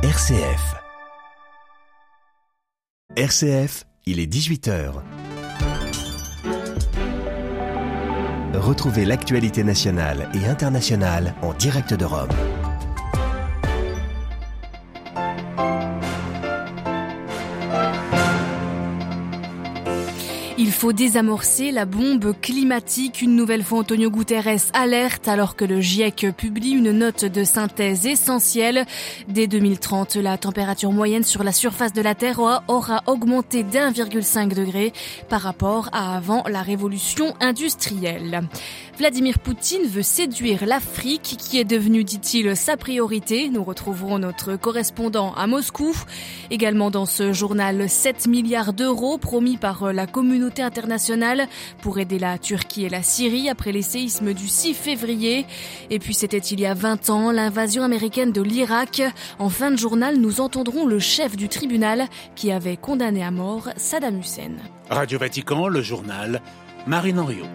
RCF. RCF, il est 18h. Retrouvez l'actualité nationale et internationale en direct de Rome. Il faut désamorcer la bombe climatique. Une nouvelle fois, Antonio Guterres alerte alors que le GIEC publie une note de synthèse essentielle. Dès 2030, la température moyenne sur la surface de la Terre aura augmenté d'1,5 degré par rapport à avant la révolution industrielle. Vladimir Poutine veut séduire l'Afrique qui est devenue, dit-il, sa priorité. Nous retrouverons notre correspondant à Moscou. Également dans ce journal, 7 milliards d'euros promis par la communauté internationale pour aider la Turquie et la Syrie après les séismes du 6 février. Et puis c'était il y a 20 ans, l'invasion américaine de l'Irak. En fin de journal, nous entendrons le chef du tribunal qui avait condamné à mort Saddam Hussein. Radio Vatican, le journal, Marine Henriot.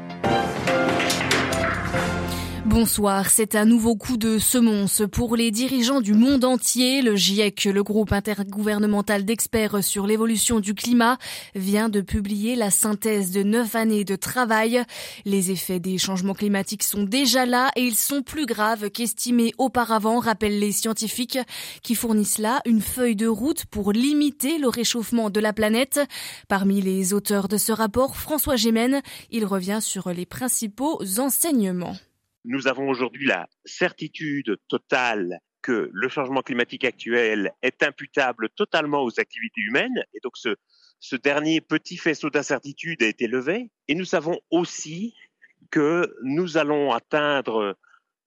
Bonsoir, c'est un nouveau coup de semonce pour les dirigeants du monde entier. Le GIEC, le groupe intergouvernemental d'experts sur l'évolution du climat, vient de publier la synthèse de neuf années de travail. Les effets des changements climatiques sont déjà là et ils sont plus graves qu'estimés auparavant, rappellent les scientifiques qui fournissent là une feuille de route pour limiter le réchauffement de la planète. Parmi les auteurs de ce rapport, François Gémen, il revient sur les principaux enseignements. Nous avons aujourd'hui la certitude totale que le changement climatique actuel est imputable totalement aux activités humaines. Et donc ce, ce dernier petit faisceau d'incertitude a été levé. Et nous savons aussi que nous allons atteindre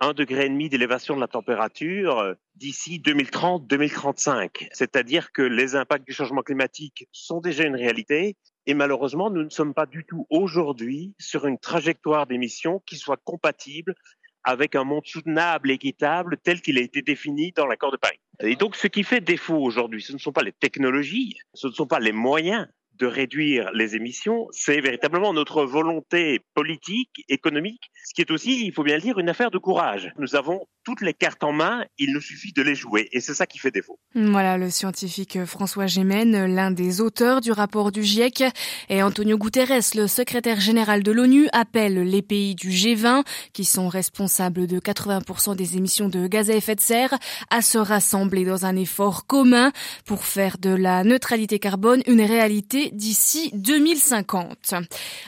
un degré et demi d'élévation de la température d'ici 2030-2035. C'est-à-dire que les impacts du changement climatique sont déjà une réalité et malheureusement, nous ne sommes pas du tout aujourd'hui sur une trajectoire d'émissions qui soit compatible avec un monde soutenable et équitable tel qu'il a été défini dans l'accord de Paris. Et donc, ce qui fait défaut aujourd'hui, ce ne sont pas les technologies, ce ne sont pas les moyens de réduire les émissions, c'est véritablement notre volonté politique, économique, ce qui est aussi, il faut bien le dire, une affaire de courage. Nous avons toutes les cartes en main, il nous suffit de les jouer. Et c'est ça qui fait défaut. Voilà le scientifique François Gémen, l'un des auteurs du rapport du GIEC. Et Antonio Guterres, le secrétaire général de l'ONU, appelle les pays du G20, qui sont responsables de 80% des émissions de gaz à effet de serre, à se rassembler dans un effort commun pour faire de la neutralité carbone une réalité d'ici 2050.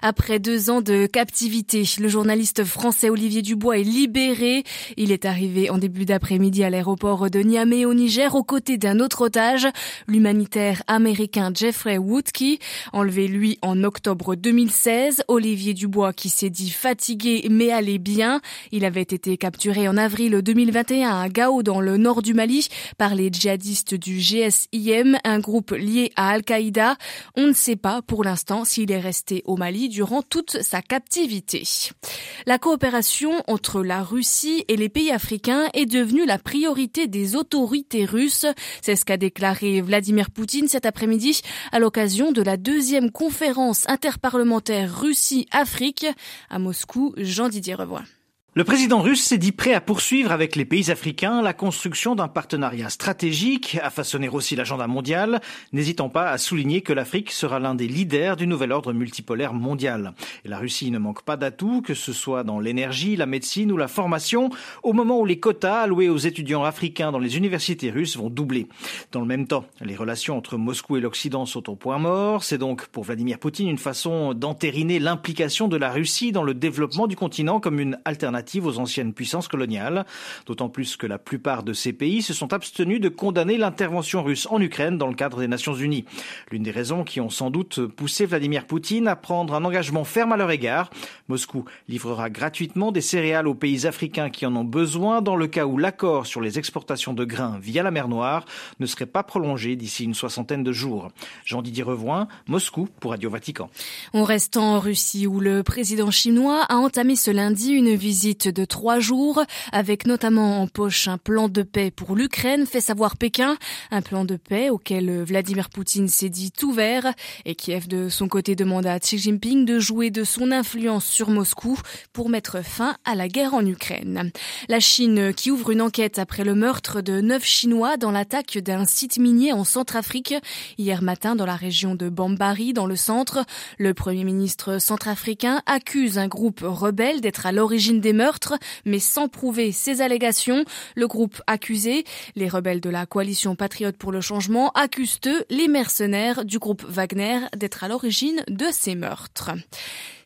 Après deux ans de captivité, le journaliste français Olivier Dubois est libéré. Il est arrivé en début d'après-midi à l'aéroport de Niamey au Niger aux côtés d'un autre otage, l'humanitaire américain Jeffrey Woodkey, enlevé lui en octobre 2016. Olivier Dubois qui s'est dit fatigué mais allait bien. Il avait été capturé en avril 2021 à Gao dans le nord du Mali par les djihadistes du GSIM, un groupe lié à Al-Qaïda. On ne sait pas pour l'instant s'il est resté au Mali durant toute sa captivité. La coopération entre la Russie et les pays africains est devenu la priorité des autorités russes. C'est ce qu'a déclaré Vladimir Poutine cet après-midi à l'occasion de la deuxième conférence interparlementaire Russie-Afrique à Moscou. Jean-Didier Revoix. Le président russe s'est dit prêt à poursuivre avec les pays africains la construction d'un partenariat stratégique, à façonner aussi l'agenda mondial, n'hésitant pas à souligner que l'Afrique sera l'un des leaders du nouvel ordre multipolaire mondial. Et la Russie ne manque pas d'atouts, que ce soit dans l'énergie, la médecine ou la formation, au moment où les quotas alloués aux étudiants africains dans les universités russes vont doubler. Dans le même temps, les relations entre Moscou et l'Occident sont au point mort. C'est donc pour Vladimir Poutine une façon d'entériner l'implication de la Russie dans le développement du continent comme une alternative aux anciennes puissances coloniales, d'autant plus que la plupart de ces pays se sont abstenus de condamner l'intervention russe en Ukraine dans le cadre des Nations Unies. L'une des raisons qui ont sans doute poussé Vladimir Poutine à prendre un engagement ferme à leur égard. Moscou livrera gratuitement des céréales aux pays africains qui en ont besoin dans le cas où l'accord sur les exportations de grains via la mer Noire ne serait pas prolongé d'ici une soixantaine de jours. Jean-Didier Revoin, Moscou pour Radio Vatican. On reste en Russie où le président chinois a entamé ce lundi une visite visite de trois jours, avec notamment en poche un plan de paix pour l'Ukraine, fait savoir Pékin, un plan de paix auquel Vladimir Poutine s'est dit ouvert, et Kiev de son côté demande à Xi Jinping de jouer de son influence sur Moscou pour mettre fin à la guerre en Ukraine. La Chine qui ouvre une enquête après le meurtre de neuf Chinois dans l'attaque d'un site minier en Centrafrique hier matin dans la région de Bambari dans le centre. Le premier ministre centrafricain accuse un groupe rebelle d'être à l'origine des meurtres, mais sans prouver ses allégations. Le groupe accusé, les rebelles de la coalition patriote pour le changement, accusent eux, les mercenaires du groupe Wagner, d'être à l'origine de ces meurtres.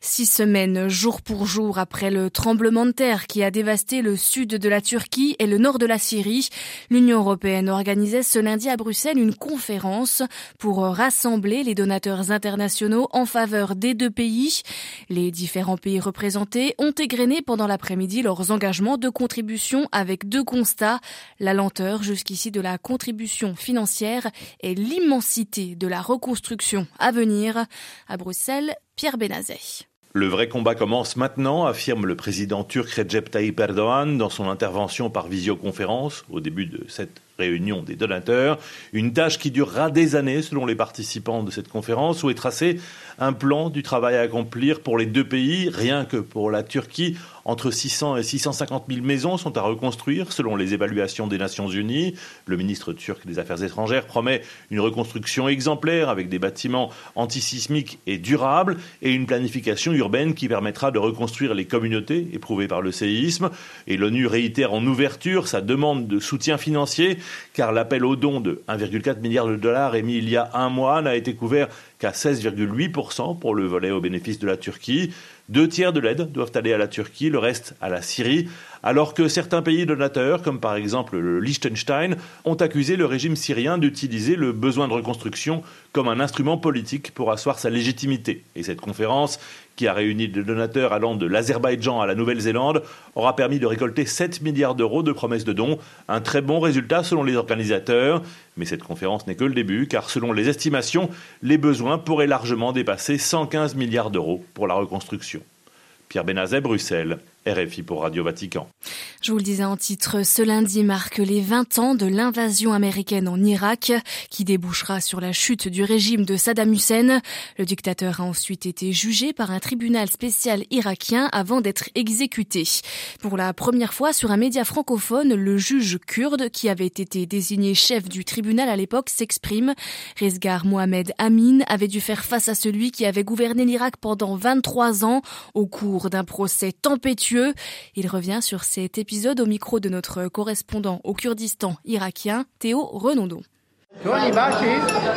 Six semaines, jour pour jour, après le tremblement de terre qui a dévasté le sud de la Turquie et le nord de la Syrie, l'Union européenne organisait ce lundi à Bruxelles une conférence pour rassembler les donateurs internationaux en faveur des deux pays. Les différents pays représentés ont égrené pendant l'après-midi leurs engagements de contribution avec deux constats, la lenteur jusqu'ici de la contribution financière et l'immensité de la reconstruction à venir. À Bruxelles, Pierre Benazet. Le vrai combat commence maintenant, affirme le président turc Recep Tayyip Erdogan dans son intervention par visioconférence au début de cette réunion des donateurs, une tâche qui durera des années selon les participants de cette conférence où est tracé un plan du travail à accomplir pour les deux pays, rien que pour la Turquie. Entre 600 et 650 000 maisons sont à reconstruire selon les évaluations des Nations Unies. Le ministre turc des Affaires étrangères promet une reconstruction exemplaire avec des bâtiments antisismiques et durables et une planification urbaine qui permettra de reconstruire les communautés éprouvées par le séisme. Et l'ONU réitère en ouverture sa demande de soutien financier car l'appel aux dons de 1,4 milliard de dollars émis il y a un mois n'a été couvert qu'à 16,8% pour le volet au bénéfice de la Turquie. Deux tiers de l'aide doivent aller à la Turquie, le reste à la Syrie, alors que certains pays donateurs, comme par exemple le Liechtenstein, ont accusé le régime syrien d'utiliser le besoin de reconstruction comme un instrument politique pour asseoir sa légitimité. Et cette conférence, qui a réuni des donateurs allant de l'Azerbaïdjan à la Nouvelle-Zélande, aura permis de récolter 7 milliards d'euros de promesses de dons, un très bon résultat selon les organisateurs. Mais cette conférence n'est que le début, car selon les estimations, les besoins pourraient largement dépasser 115 milliards d'euros pour la reconstruction. Pierre Benazet, Bruxelles. RFI pour Radio Vatican. Je vous le disais en titre, ce lundi marque les 20 ans de l'invasion américaine en Irak, qui débouchera sur la chute du régime de Saddam Hussein. Le dictateur a ensuite été jugé par un tribunal spécial irakien avant d'être exécuté. Pour la première fois sur un média francophone, le juge kurde, qui avait été désigné chef du tribunal à l'époque, s'exprime. Rizgar Mohamed Amin avait dû faire face à celui qui avait gouverné l'Irak pendant 23 ans au cours d'un procès tempétueux il revient sur cet épisode au micro de notre correspondant au Kurdistan irakien, Théo Renondon.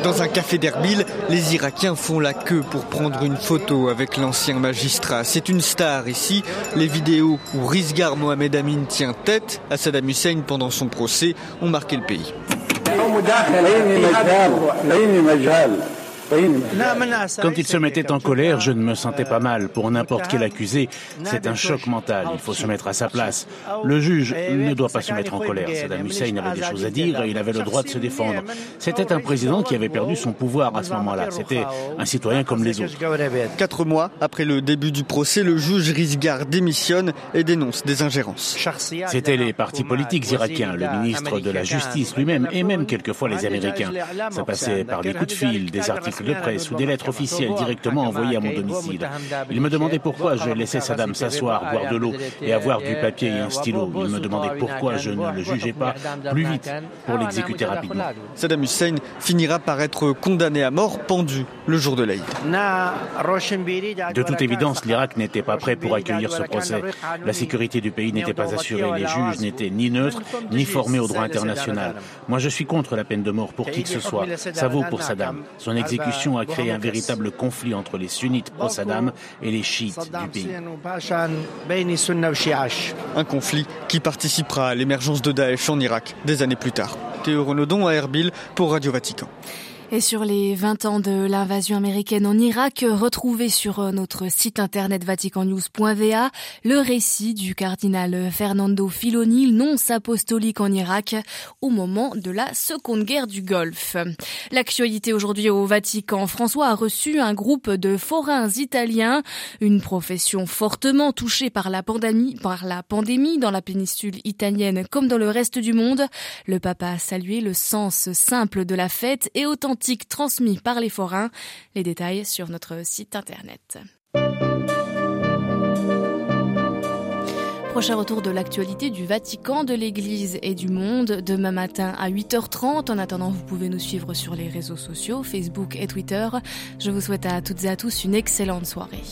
Dans un café d'Erbil, les Irakiens font la queue pour prendre une photo avec l'ancien magistrat. C'est une star ici. Les vidéos où Rizgar Mohamed Amin tient tête à Saddam Hussein pendant son procès ont marqué le pays. Quand il se mettait en colère, je ne me sentais pas mal. Pour n'importe quel accusé, c'est un choc mental. Il faut se mettre à sa place. Le juge ne doit pas se mettre en colère. Saddam Hussein avait des choses à dire et il avait le droit de se défendre. C'était un président qui avait perdu son pouvoir à ce moment-là. C'était un citoyen comme les autres. Quatre mois après le début du procès, le juge Rizgar démissionne et dénonce des ingérences. C'était les partis politiques irakiens, le ministre de la Justice lui-même et même quelquefois les Américains. Ça passait par des coups de fil, des articles de presse ou des lettres officielles directement envoyées à mon domicile. Il me demandait pourquoi je laissais Saddam s'asseoir, boire de l'eau et avoir du papier et un stylo. Il me demandait pourquoi je ne le jugeais pas plus vite pour l'exécuter rapidement. Saddam Hussein finira par être condamné à mort, pendu le jour de l'Aïd. De toute évidence, l'Irak n'était pas prêt pour accueillir ce procès. La sécurité du pays n'était pas assurée. Les juges n'étaient ni neutres, ni formés au droit international. Moi, je suis contre la peine de mort pour qui que ce soit. Ça vaut pour Saddam. Son exécution a créé un véritable conflit entre les sunnites pro-Saddam et les chiites du pays. Un conflit qui participera à l'émergence de Daesh en Irak des années plus tard. Théo Renaudon à Erbil pour Radio Vatican. Et sur les 20 ans de l'invasion américaine en Irak, retrouvez sur notre site internet vaticannews.va le récit du cardinal Fernando Filoni, nonce apostolique en Irak au moment de la Seconde Guerre du Golfe. L'actualité aujourd'hui au Vatican, François a reçu un groupe de forains italiens, une profession fortement touchée par la pandémie, par la pandémie dans la péninsule italienne comme dans le reste du monde. Le papa a salué le sens simple de la fête et transmis par les forains. Les détails sur notre site internet. Prochain retour de l'actualité du Vatican, de l'Église et du monde demain matin à 8h30. En attendant, vous pouvez nous suivre sur les réseaux sociaux, Facebook et Twitter. Je vous souhaite à toutes et à tous une excellente soirée.